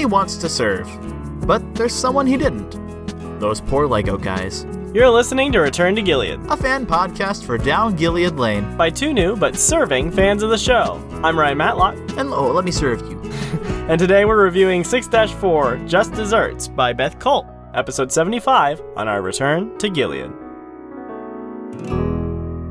Timmy wants to serve, but there's someone he didn't. Those poor Lego guys. You're listening to Return to Gilead A fan podcast for Down Gilead Lane. by two new but serving fans of the show. I'm Ryan Matlock, And oh, let me serve you. and today we're reviewing 6 4 Just Desserts by Beth Colt, episode 75 on our return to Gilead.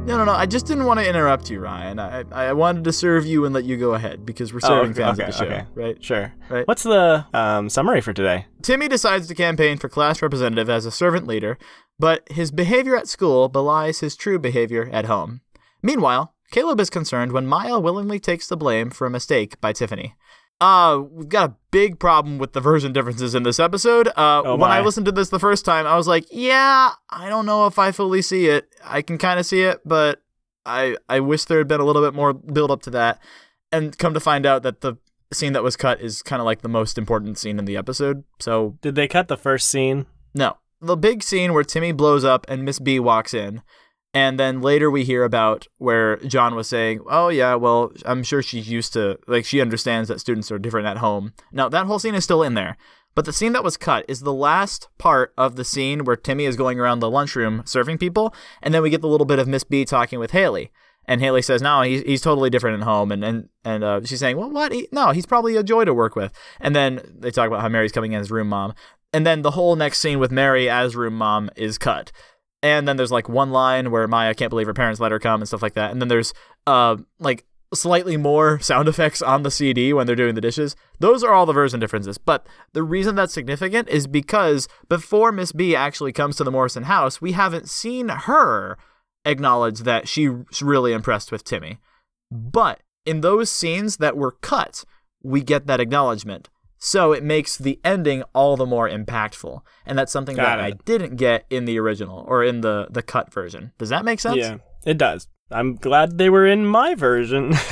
No, no, no. I just didn't want to interrupt you, Ryan. I, I wanted to serve you and let you go ahead because we're serving okay, fans okay, of the show, okay. right? Sure. Right. What's the um, summary for today? Timmy decides to campaign for class representative as a servant leader, but his behavior at school belies his true behavior at home. Meanwhile, Caleb is concerned when Maya willingly takes the blame for a mistake by Tiffany. Uh, we've got a big problem with the version differences in this episode. Uh, Oh, when I listened to this the first time, I was like, yeah, I don't know if I fully see it. I can kind of see it, but I I wish there had been a little bit more build up to that. And come to find out that the scene that was cut is kind of like the most important scene in the episode. So Did they cut the first scene? no. The big scene where Timmy blows up and Miss B walks in. And then later we hear about where John was saying, Oh, yeah, well, I'm sure she's used to, like, she understands that students are different at home. Now, that whole scene is still in there. But the scene that was cut is the last part of the scene where Timmy is going around the lunchroom serving people. And then we get the little bit of Miss B talking with Haley. And Haley says, no, he's, he's totally different at home. And and, and uh, she's saying, well, what? He, no, he's probably a joy to work with. And then they talk about how Mary's coming in as room mom. And then the whole next scene with Mary as room mom is cut. And then there's like one line where Maya can't believe her parents let her come and stuff like that. And then there's uh like slightly more sound effects on the CD when they're doing the dishes. Those are all the version differences. But the reason that's significant is because before Miss B actually comes to the Morrison house, we haven't seen her acknowledge that she's really impressed with Timmy. But in those scenes that were cut, we get that acknowledgement. So it makes the ending all the more impactful. And that's something Got that I didn't get in the original or in the, the cut version. Does that make sense? Yeah, it does. I'm glad they were in my version.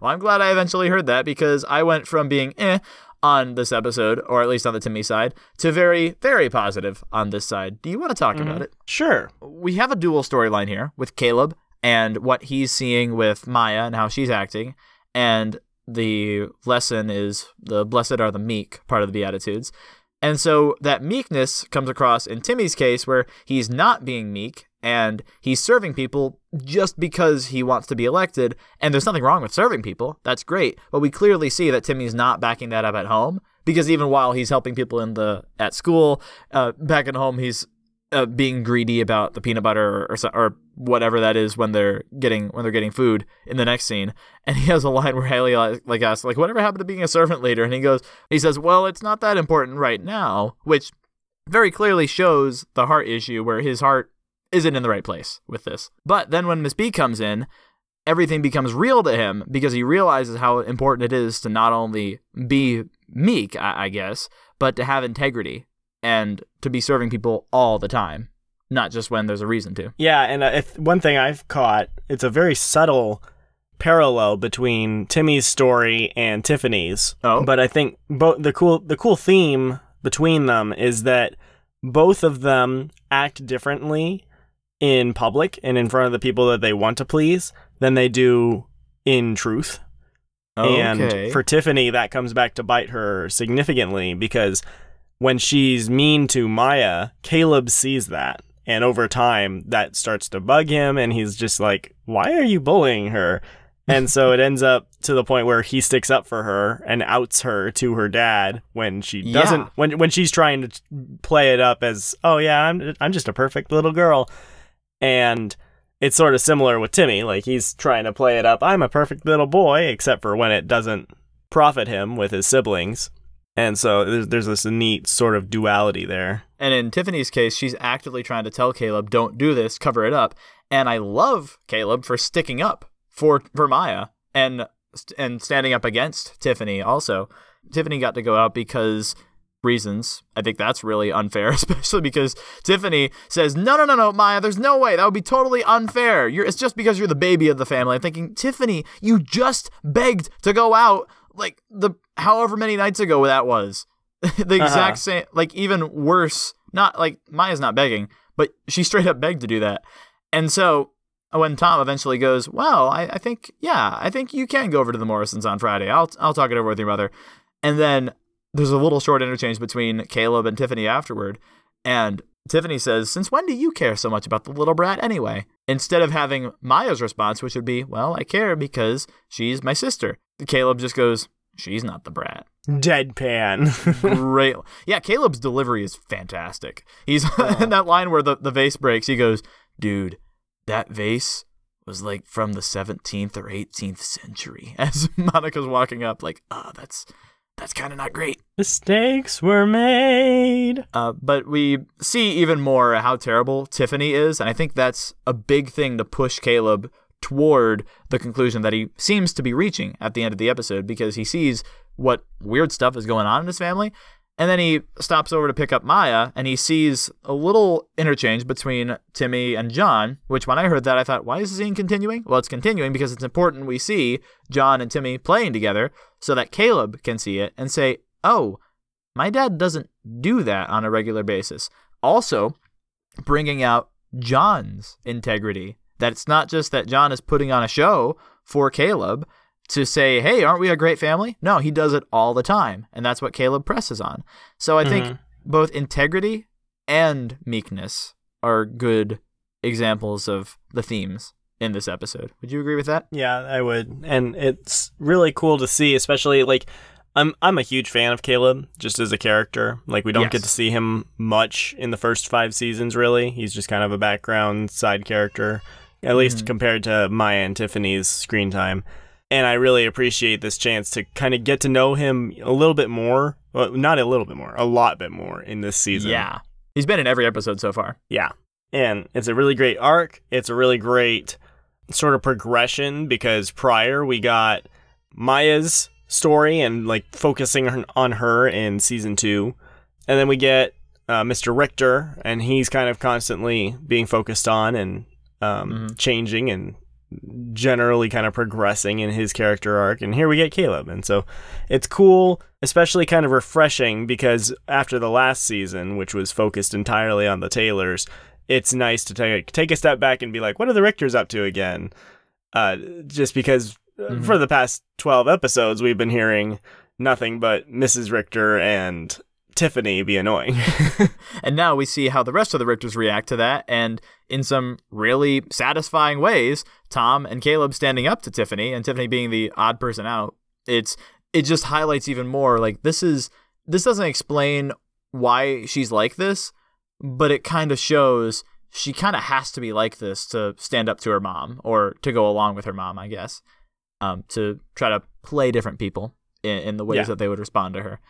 well, I'm glad I eventually heard that because I went from being eh on this episode, or at least on the Timmy side, to very, very positive on this side. Do you want to talk about it? sure. We have a dual storyline here with Caleb and what he's seeing with Maya and how she's acting. And the lesson is the blessed are the meek part of the Beatitudes. And so that meekness comes across in Timmy's case where he's not being meek and he's serving people just because he wants to be elected. And there's nothing wrong with serving people. That's great. But we clearly see that Timmy's not backing that up at home because even while he's helping people in the at school, uh, back at home he's uh, being greedy about the peanut butter or, or or whatever that is when they're getting when they're getting food in the next scene. And he has a line where Haley like, like asks like whatever happened to being a servant leader, and he goes he says well it's not that important right now, which very clearly shows the heart issue where his heart isn't in the right place with this. But then when Miss B comes in, everything becomes real to him because he realizes how important it is to not only be meek, I guess, but to have integrity and to be serving people all the time, not just when there's a reason to. Yeah, and uh, if, one thing I've caught, it's a very subtle parallel between Timmy's story and Tiffany's. Oh. But I think both the cool the cool theme between them is that both of them act differently in public and in front of the people that they want to please than they do in truth. Okay. And for Tiffany, that comes back to bite her significantly because when she's mean to Maya, Caleb sees that. And over time, that starts to bug him, and he's just like, Why are you bullying her? And so it ends up to the point where he sticks up for her and outs her to her dad when she doesn't, Yeah. when, when she's trying to play it up as, Oh, yeah, I'm, I'm just a perfect little girl. And it's sort of similar with Timmy. Like he's trying to play it up. I'm a perfect little boy, except for when it doesn't profit him with his siblings. And so there's, this neat sort of duality there. And in Tiffany's case, she's actively trying to tell Caleb, "Don't do this, cover it up." And I love Caleb for sticking up for for Maya and and standing up against Tiffany. Also, Tiffany got to go out because reasons. I think that's really unfair, especially because Tiffany says, "No, no, no, no, Maya. There's no way. That would be totally unfair. You're. It's just because you're the baby of the family." I'm thinking, Tiffany, you just begged to go out like the however many nights ago that was. the exact Uh-huh. same, like even worse. Not like Maya's not begging, but she straight up begged to do that. And so when Tom eventually goes, well, I, I think, yeah, I think you can go over to the Morrisons on Friday. I'll I'll talk it over with your mother. And then there's a little short interchange between Caleb and Tiffany afterward. And Tiffany says, Since when do you care so much about the little brat anyway? Instead of having Maya's response, which would be, Well, I care because she's my sister. Caleb just goes, She's not the brat. Deadpan. Great. Yeah, Caleb's delivery is fantastic. He's in that line where the, the vase breaks, he goes, Dude, that vase was like from the 17th or 18th century. As Monica's walking up, like, oh, that's that's kind of not great. Mistakes were made. Uh, but we see even more how terrible Tiffany is, and I think that's a big thing to push Caleb toward the conclusion that he seems to be reaching at the end of the episode because he sees what weird stuff is going on in his family and then he stops over to pick up Maya and he sees a little interchange between Timmy and John, which when I heard that, I thought, why is the scene continuing? Well, it's continuing because it's important we see John and Timmy playing together so that Caleb can see it and say, oh, my dad doesn't do that on a regular basis. Also, bringing out John's integrity. That it's not just that John is putting on a show for Caleb, to say, hey, aren't we a great family? No, he does it all the time. And that's what Caleb presses on. So I mm-hmm. think both integrity and meekness are good examples of the themes in this episode. Would you agree with that? Yeah, I would. And it's really cool to see, especially like I'm I'm a huge fan of Caleb just as a character. Like we don't yes. get to see him much in the first 5 seasons really. He's just kind of a background side character at least compared to Maya and Tiffany's screen time and I really appreciate this chance to kind of get to know him a little bit more. Well, not a little bit more, a lot bit more in this season. Yeah. He's been in every episode so far. Yeah. And it's a really great arc. It's a really great sort of progression because prior we got Maya's story and like focusing on her in season two. And then we get uh, Mr. Richter, and he's kind of constantly being focused on and um, mm-hmm. changing and generally kind of progressing in his character arc and here we get Caleb and so it's cool especially kind of refreshing because after the last season which was focused entirely on the Taylors it's nice to take take a step back and be like what are the Richters up to again uh, just because uh, mm-hmm. for the past 12 episodes we've been hearing nothing but Mrs. Richter and Tiffany be annoying. and now we see how the rest of the Richters react to that, and in some really satisfying ways, Tom and Caleb standing up to Tiffany, and Tiffany being the odd person out. It's it just highlights even more like this is this doesn't explain why she's like this, but it kind of shows she kind of has to be like this to stand up to her mom or to go along with her mom, I guess, um, to try to play different people in, in the ways yeah. that they would respond to her.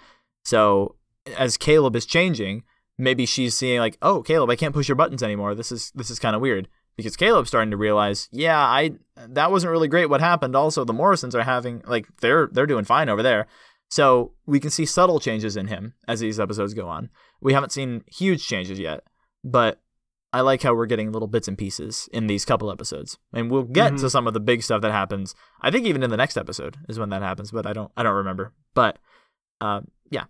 So as Caleb is changing, maybe she's seeing like, oh, Caleb, I can't push your buttons anymore. This is this is kind of weird because Caleb's starting to realize, yeah, I that wasn't really great. What happened? Also, the Morrisons are having like they're they're doing fine over there. So we can see subtle changes in him as these episodes go on. We haven't seen huge changes yet, but I like how we're getting little bits and pieces in these couple episodes, and we'll get mm-hmm. to some of the big stuff that happens. I think even in the next episode is when that happens, but I don't I don't remember. But uh, yeah,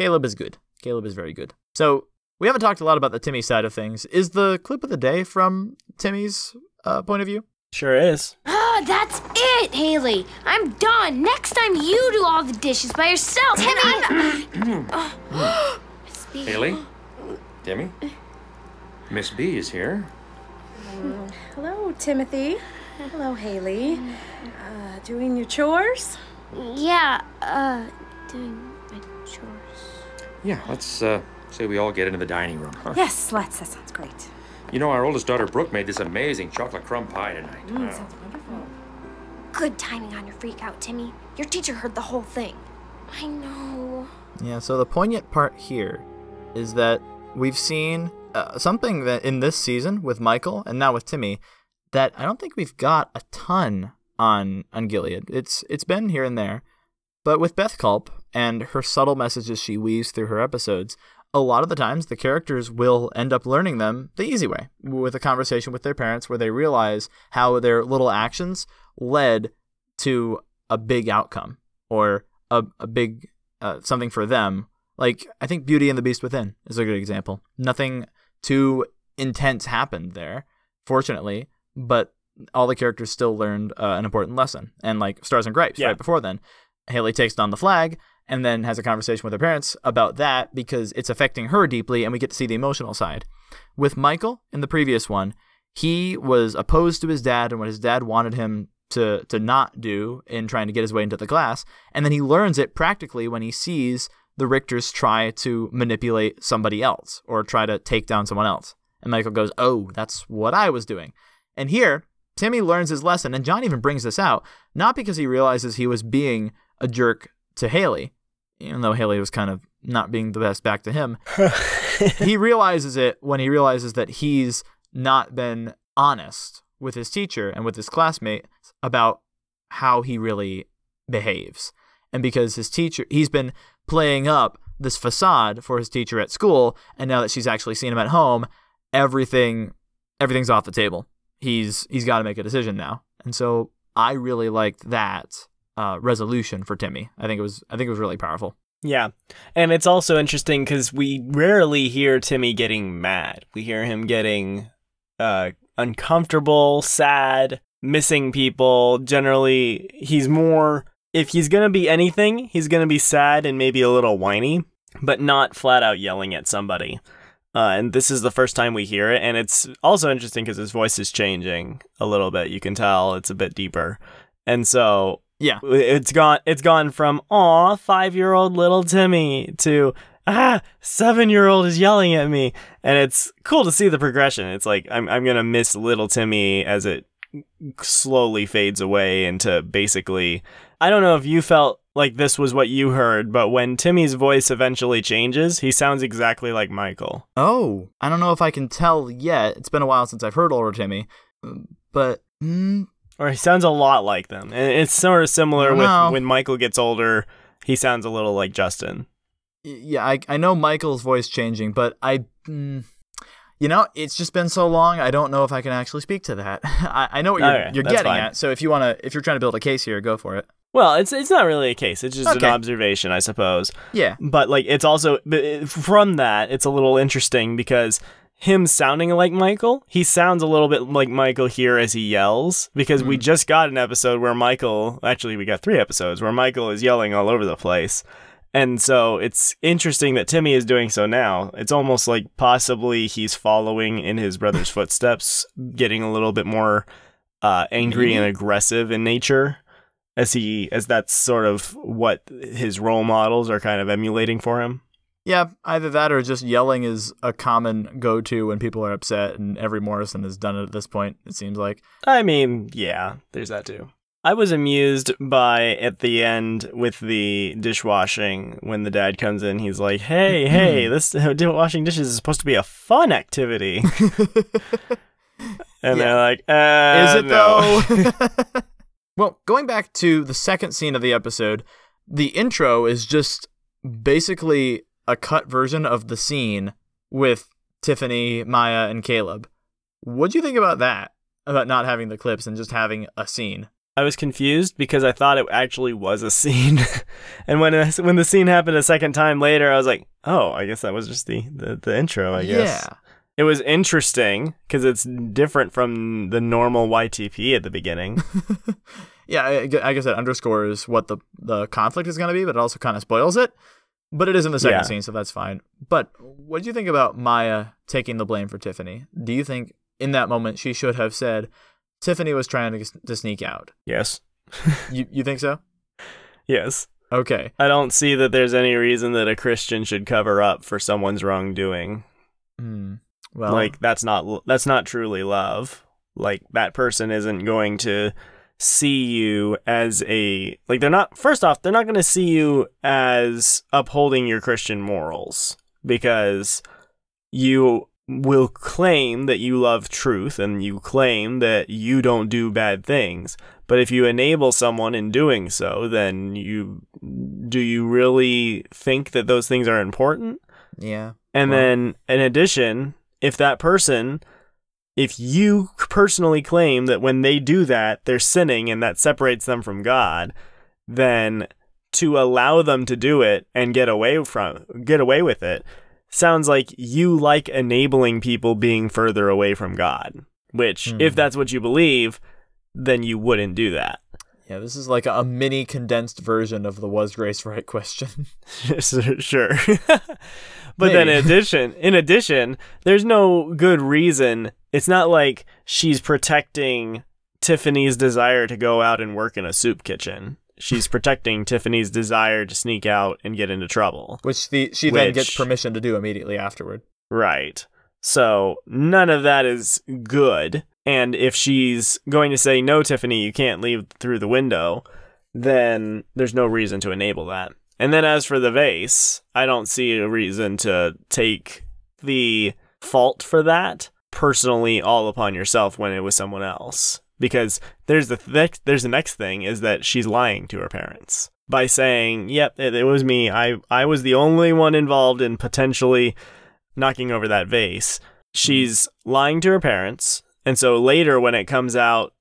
Caleb is good. Caleb is very good. So we haven't talked a lot about the Timmy side of things. Is the clip of the day from Timmy's uh, point of view? Sure is. Ah, that's it, Haley. I'm done. Next time you do all the dishes by yourself. Timmy! Miss B. Haley? Timmy? Miss B is here. hello, Timothy. Hello, Haley. Uh, doing your chores? Yeah, uh, doing yeah, let's uh, say we all get into the dining room. Huh? Yes, let's. That sounds great. You know, our oldest daughter Brooke made this amazing chocolate crumb pie tonight. Mm, oh. Sounds wonderful. Good timing on your freak out, Timmy. Your teacher heard the whole thing. I know. Yeah, so the poignant part here is that we've seen uh, something that in this season with Michael and now with Timmy that I don't think we've got a ton on on Gilead. It's it's been here and there. But with Beth Culp and her subtle messages she weaves through her episodes, a lot of the times the characters will end up learning them the easy way with a conversation with their parents where they realize how their little actions led to a big outcome or a, a big uh, something for them. Like, I think Beauty and the Beast Within is a good example. Nothing too intense happened there, fortunately, but all the characters still learned uh, an important lesson. And like Stars and Grapes, yeah. right before then, Haley takes down the flag and then has a conversation with her parents about that because it's affecting her deeply, and we get to see the emotional side. With Michael in the previous one, he was opposed to his dad and what his dad wanted him to to not do in trying to get his way into the class, and then he learns it practically when he sees the Richters try to manipulate somebody else or try to take down someone else. And Michael goes, "Oh, that's what I was doing." And here, Timmy learns his lesson, and John even brings this out not because he realizes he was being a jerk to Haley, even though Haley was kind of not being the best back to him. he realizes it when he realizes that he's not been honest with his teacher and with his classmates about how he really behaves. And because his teacher, he's been playing up this facade for his teacher at school, and now that she's actually seen him at home, everything everything's off the table. He's he's got to make a decision now. And so I really liked that uh, resolution for Timmy. I think it was I think it was really powerful. Yeah. And it's also interesting because we rarely hear Timmy getting mad. We hear him getting uh, uncomfortable, sad, missing people. Generally, he's more, if he's going to be anything, he's going to be sad and maybe a little whiny, but not flat out yelling at somebody. Uh, and this is the first time we hear it. And it's also interesting because his voice is changing a little bit. You can tell it's a bit deeper. And so Yeah. it's gone it's gone from aw five year old little timmy to ah seven year old is yelling at me and it's cool to see the progression it's like i'm, I'm gonna miss little timmy as it slowly fades away into basically i don't know if you felt like this was what you heard but when timmy's voice eventually changes he sounds exactly like michael Oh, I don't know if I can tell yet. It's been a while since I've heard older Timmy, but mm, or he sounds a lot like them and it's sort of similar with No. when michael gets older he sounds a little like justin yeah, I I know Michael's voice changing, but I. Mm, you know, it's just been so long. I don't know if I can actually speak to that. I, I know what you're, Okay, you're getting fine. at. So if you wanna, if you're trying to build a case here, go for it. Well, it's it's not really a case. It's just Okay. an observation, I suppose. Yeah. But like, it's also from that, it's a little interesting because him sounding like Michael, he sounds a little bit like Michael here as he yells. Because we just got an episode where Michael, actually, we got three episodes where Michael is yelling all over the place. And so it's interesting that Timmy is doing so now. It's almost like possibly he's following in his brother's footsteps, getting a little bit more uh, angry and aggressive in nature as he as that's sort of what his role models are kind of emulating for him. Yeah, either that or just yelling is a common go-to when people are upset, and every Morrison has done it at this point. It seems like. I mean, yeah, there's that too. I was amused by at the end with the dishwashing when the dad comes in. He's like, "Hey, hey, this washing dishes is supposed to be a fun activity," and they're like, uh, Is it no. though? well, going back to the second scene of the episode, the intro is just basically a cut version of the scene with Tiffany, Maya, and Caleb. What'd you think about that? About not having the clips and just having a scene? I was confused because I thought it actually was a scene, and when uh, when the scene happened a second time later, I was like, "Oh, I guess that was just the the, the intro." I guess. Yeah. It was interesting because it's different from the normal YTP at the beginning. yeah, I, I guess that underscores what the, the conflict is going to be, but it also kind of spoils it. But it is in the second Yeah. scene, so that's fine. But what did you think about Maya taking the blame for Tiffany? Do you think in that moment she should have said Tiffany was trying to, to sneak out? yes. You you think so? Yes. Okay. I don't see that there's any reason that a Christian should cover up for someone's wrongdoing. Hmm. Well, like that's not that's not truly love. Like that person isn't going to see you as a like they're not first off they're not going to see you as upholding your Christian morals because you will claim that you love truth and you claim that you don't do bad things but if you enable someone in doing so then you do you really think that those things are important yeah. and Well- then, in addition, if that person, if you personally claim that when they do that, they're sinning and that separates them from God, then to allow them to do it and get away from get away with it sounds like you like enabling people being further away from God. Which, if Hmm. that's what you believe, then you wouldn't do that. Yeah, this is like a mini condensed version of the was Grace right question. sure. but then in addition, in addition, there's no good reason. It's not like she's protecting Tiffany's desire to go out and work in a soup kitchen. She's protecting Tiffany's desire to sneak out and get into trouble. Which the she then gets permission to do immediately afterward. Right. So none of that is good. And if she's going to say, no, Tiffany, you can't leave through the window, then there's no reason to enable that. And then as for the vase, I don't see a reason to take the fault for that personally all upon yourself when it was someone else. Because there's the next there's the next thing is that she's lying to her parents by saying, "Yep, it, it was me. I I was the only one involved in potentially knocking over that vase. She's lying to her parents, and so later when it comes out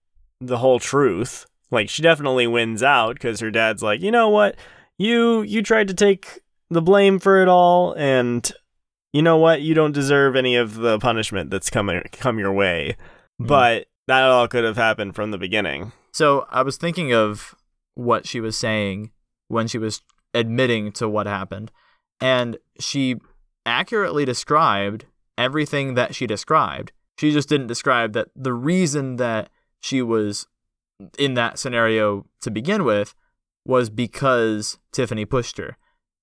the whole truth, like she definitely wins out because her dad's like, you know what, you you tried to take the blame for it all, and you know what, you don't deserve any of the punishment that's coming come your way. Mm-hmm. But that all could have happened from the beginning. So I was thinking of what she was saying when she was admitting to what happened, and she accurately described everything that she described. She just didn't describe that the reason that she was in that scenario to begin with was because Tiffany pushed her.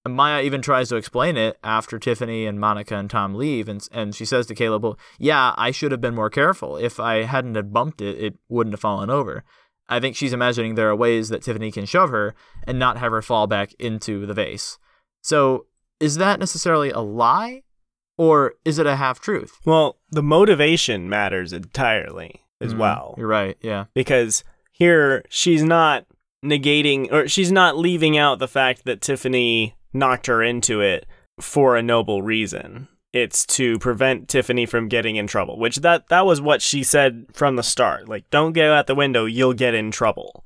And Maya even tries to explain it after Tiffany and Monica and Tom leave, and and she says to Caleb, "Well, yeah, I should have been more careful. If I hadn't had bumped it, it wouldn't have fallen over." I think she's imagining there are ways that Tiffany can shove her and not have her fall back into the vase. So, is that necessarily a lie, or is it a half truth? Well, the motivation matters entirely as Mm, well. You're right. Yeah. because here she's not negating or she's not leaving out the fact that Tiffany knocked her into it for a noble reason. It's to prevent Tiffany from getting in trouble, which that that was what she said from the start. Like don't go out the window, you'll get in trouble.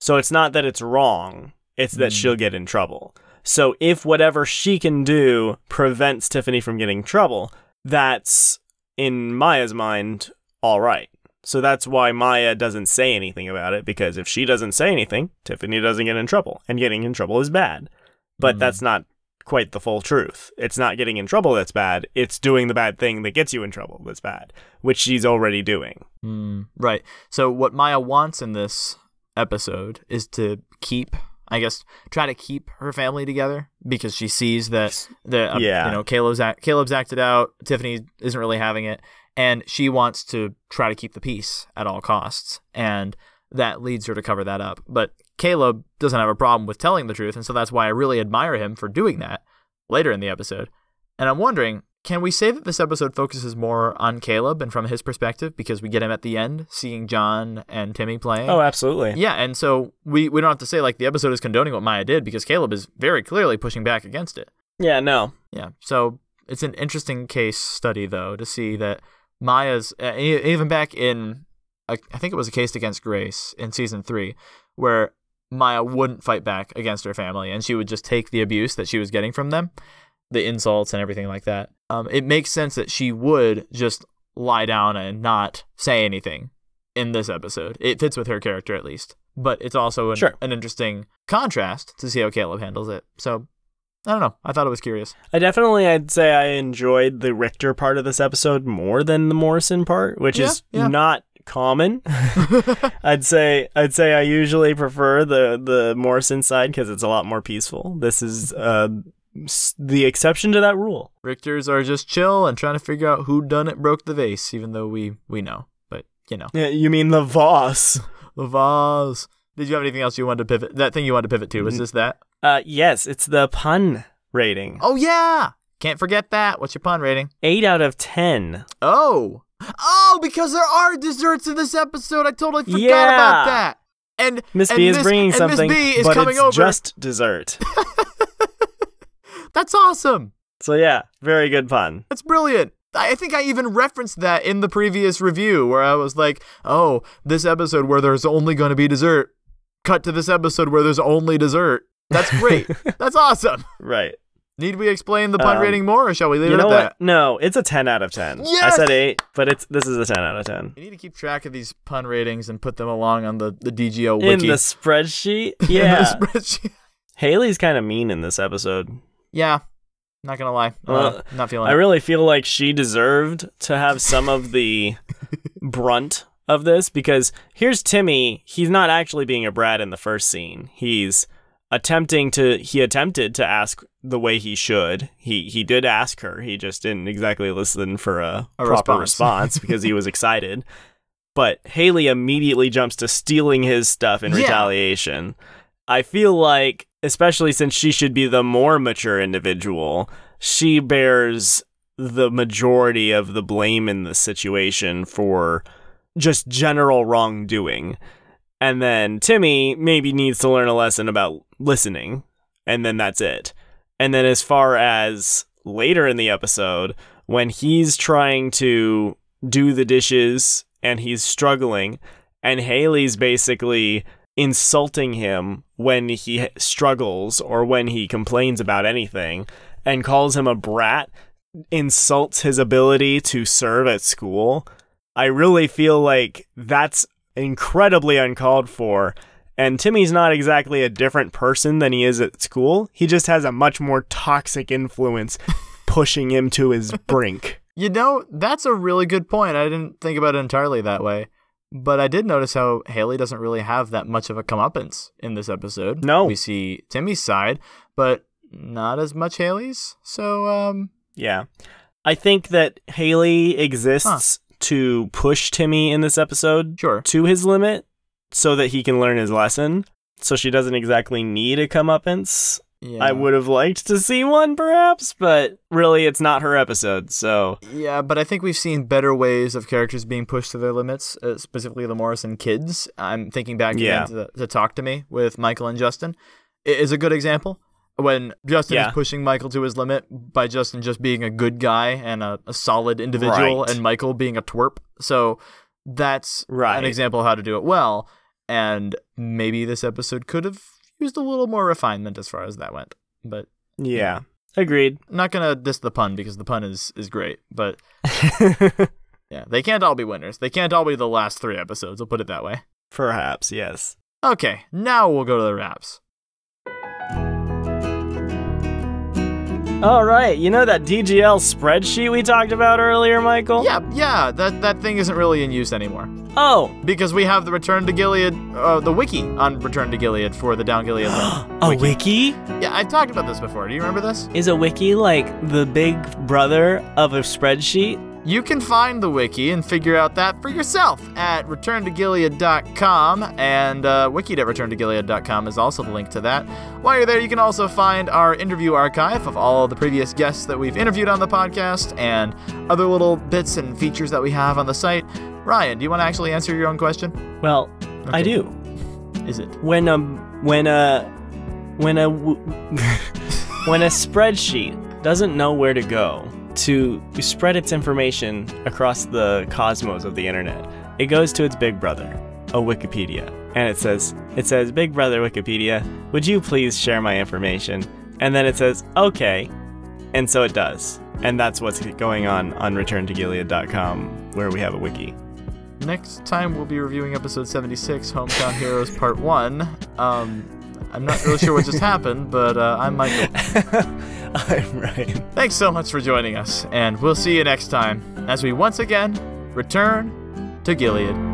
So it's not that it's wrong, it's that Mm. she'll get in trouble. So if whatever she can do prevents Tiffany from getting in trouble, that's in Maya's mind all right. So that's why Maya doesn't say anything about it because if she doesn't say anything, Tiffany doesn't get in trouble, and getting in trouble is bad. But Mhm. that's not quite the full truth. It's not getting in trouble that's bad. It's doing the bad thing that gets you in trouble that's bad, which she's already doing. Mm, right. So what Maya wants in this episode is to keep, I guess, try to keep her family together because she sees that the uh, Yeah. you know Caleb's act, Caleb's acted out, Tiffany isn't really having it, and she wants to try to keep the peace at all costs, and that leads her to cover that up. But Caleb doesn't have a problem with telling the truth, and so that's why I really admire him for doing that later in the episode. And I'm wondering, can we say that this episode focuses more on Caleb and from his perspective because we get him at the end seeing John and Timmy playing? Oh, absolutely. yeah, and so we, we don't have to say like the episode is condoning what Maya did because Caleb is very clearly pushing back against it. Yeah, no. Yeah, so it's an interesting case study though to see that Maya's uh, even back in I think it was a case against Grace in season three where Maya wouldn't fight back against her family and she would just take the abuse that she was getting from them, the insults and everything like that. Um, it makes sense that she would just lie down and not say anything in this episode. It fits with her character at least, but it's also an, Sure. an interesting contrast to see how Caleb handles it. So I don't know. I thought it was curious. I definitely, I'd say I enjoyed the Richter part of this episode more than the Morrison part, which Yeah, is yeah. not common. I'd say, I'd say I usually prefer the the Morrison side because it's a lot more peaceful. This is uh, the exception to that rule. Richters are just chill and trying to figure out who done it broke the vase, even though we we know. But you know, Yeah, you mean the Voss? the vase. Did you have anything else you wanted to pivot? That thing you wanted to pivot to was this that? Uh, yes, it's the pun rating. Oh yeah, can't forget that. What's your pun rating? Eight out of ten. Oh, oh, because there are desserts in this episode. I totally forgot Yeah. about that. And Miss and B is Miss- bringing and something, Miss B is but coming it's over. just dessert. That's awesome. so yeah, very good pun. That's brilliant. I think I even referenced that in the previous review where I was like, oh, this episode where there's only going to be dessert. Cut to this episode where there's only dessert. That's great. That's awesome. Right. Need we explain the pun Um, rating more, or shall we leave you it know at that? No, it's a 10 out of 10. Yes! I said 8, but it's this is a 10 out of 10. We need to keep track of these pun ratings and put them along on the, the DGL In wiki. the spreadsheet? In the Yeah. spreadsheet. Haley's kind of mean in this episode. Yeah, not gonna lie. Uh, Well, not feeling. I it. really feel like she deserved to have some of the brunt of this because here's Timmy. He's not actually being a brat in the first scene. He's attempting to he attempted to ask the way he should. He he did ask her. He just didn't exactly listen for a, A proper response. response because he was excited. But Haley immediately jumps to stealing his stuff in Yeah. retaliation. I feel like, especially since she should be the more mature individual, she bears the majority of the blame in the situation for just general wrongdoing. And then Timmy maybe needs to learn a lesson about listening, and then that's it. And then, as far as later in the episode, when he's trying to do the dishes and he's struggling, and Haley's basically insulting him when he struggles or when he complains about anything and calls him a brat, insults his ability to serve at school. I really feel like that's incredibly uncalled for. And Timmy's not exactly a different person than he is at school. He just has a much more toxic influence pushing him to his brink. You know, that's a really good point. I didn't think about it entirely that way. But I did notice how Haley doesn't really have that much of a comeuppance in this episode. No. We see Timmy's side, but not as much Haley's. So, um, Yeah. I think that Haley exists to push Timmy in this episode sure. to his limit so that he can learn his lesson. So she doesn't exactly need a comeuppance. Yeah. I would have liked to see one, perhaps, but really, it's not her episode. So Yeah, but I think we've seen better ways of characters being pushed to their limits, uh, specifically the Morrison kids. I'm thinking back Yeah. again to, to Talk to Me with Michael and Justin. It is a good example. When Justin Yeah. is pushing Michael to his limit by Justin just being a good guy and a, a solid individual, Right. and Michael being a twerp. So that's Right. an example of how to do it well. And maybe this episode could have used a little more refinement as far as that went. But yeah, agreed. I'm not gonna diss the pun because the pun is is great. But yeah, they can't all be winners. They can't all be the last three episodes. I'll put it that way. Perhaps, yes. Okay, now we'll go to the wraps. All right, you know that DGL spreadsheet we talked about earlier, Michael? Yeah, yeah, that that thing isn't really in use anymore Oh, because we have the Return to Gilead, uh, the wiki on Return to Gilead for the Down Gilead. Zone. a wiki? Yeah, I've talked about this before. Do you remember this? Is a wiki like the big brother of a spreadsheet? You can find the wiki and figure out that for yourself at returntogilead.com, and uh, wiki.returntogilead.com is also the link to that. While you're there, you can also find our interview archive of all the previous guests that we've interviewed on the podcast and other little bits and features that we have on the site. Ryan, do you want to actually answer your own question? Well, I do. Is it? When a when a when a when a spreadsheet doesn't know where to go to spread its information across the cosmos of the internet, it goes to its big brother, a Wikipedia, and it says it says Big Brother Wikipedia, would you please share my information? And then it says okay, and so it does. And that's what's going on on returntogilead.com where we have a wiki. Next time we'll be reviewing episode 76, Hometown Heroes Part 1. Um, I'm not really sure what just happened, but uh, I'm Michael. I'm Ryan. Thanks so much for joining us, and we'll see you next time as we once again return to Gilead.